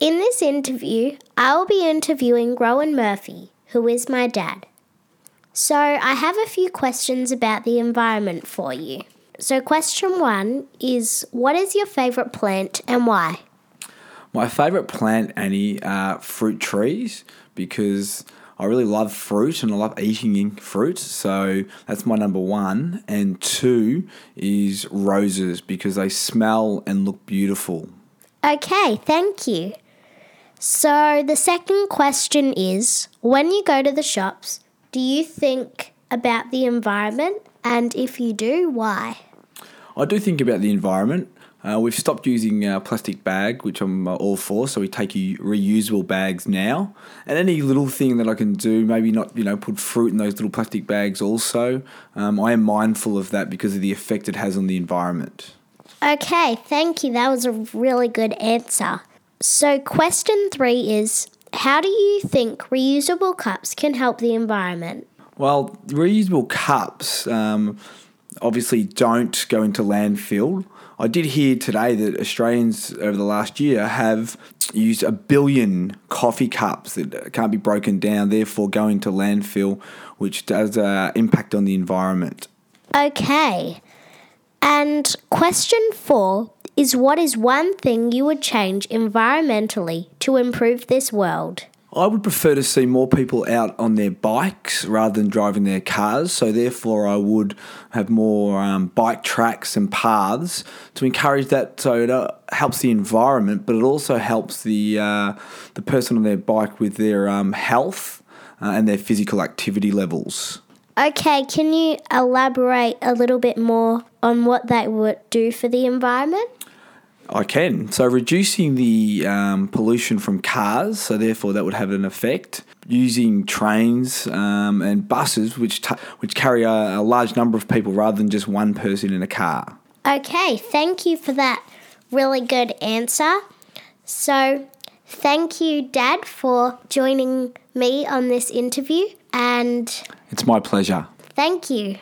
In this interview, I will be interviewing Rowan Murphy, who is my dad. So, I have a few questions about the environment for you. So, question one is What is your favourite plant and why? My favourite plant, Annie, are fruit trees because I really love fruit and I love eating fruit. So that's my number one. And two is roses because they smell and look beautiful. Okay, thank you. So, the second question is When you go to the shops, do you think about the environment? And if you do, why? I do think about the environment. Uh, we've stopped using uh, plastic bag, which I'm uh, all for. So we take reusable bags now, and any little thing that I can do, maybe not, you know, put fruit in those little plastic bags. Also, um, I am mindful of that because of the effect it has on the environment. Okay, thank you. That was a really good answer. So, question three is How do you think reusable cups can help the environment? Well, reusable cups um, obviously don't go into landfill. I did hear today that Australians over the last year have used a billion coffee cups that can't be broken down, therefore going to landfill, which does uh, impact on the environment. Okay. And question four is what is one thing you would change environmentally to improve this world? I would prefer to see more people out on their bikes rather than driving their cars. So, therefore, I would have more um, bike tracks and paths to encourage that. So it uh, helps the environment, but it also helps the uh, the person on their bike with their um, health uh, and their physical activity levels. Okay, can you elaborate a little bit more on what that would do for the environment? I can. So reducing the um, pollution from cars, so therefore that would have an effect. Using trains um, and buses, which t- which carry a, a large number of people rather than just one person in a car. Okay, thank you for that really good answer. So, thank you, Dad, for joining me on this interview, and it's my pleasure. Thank you.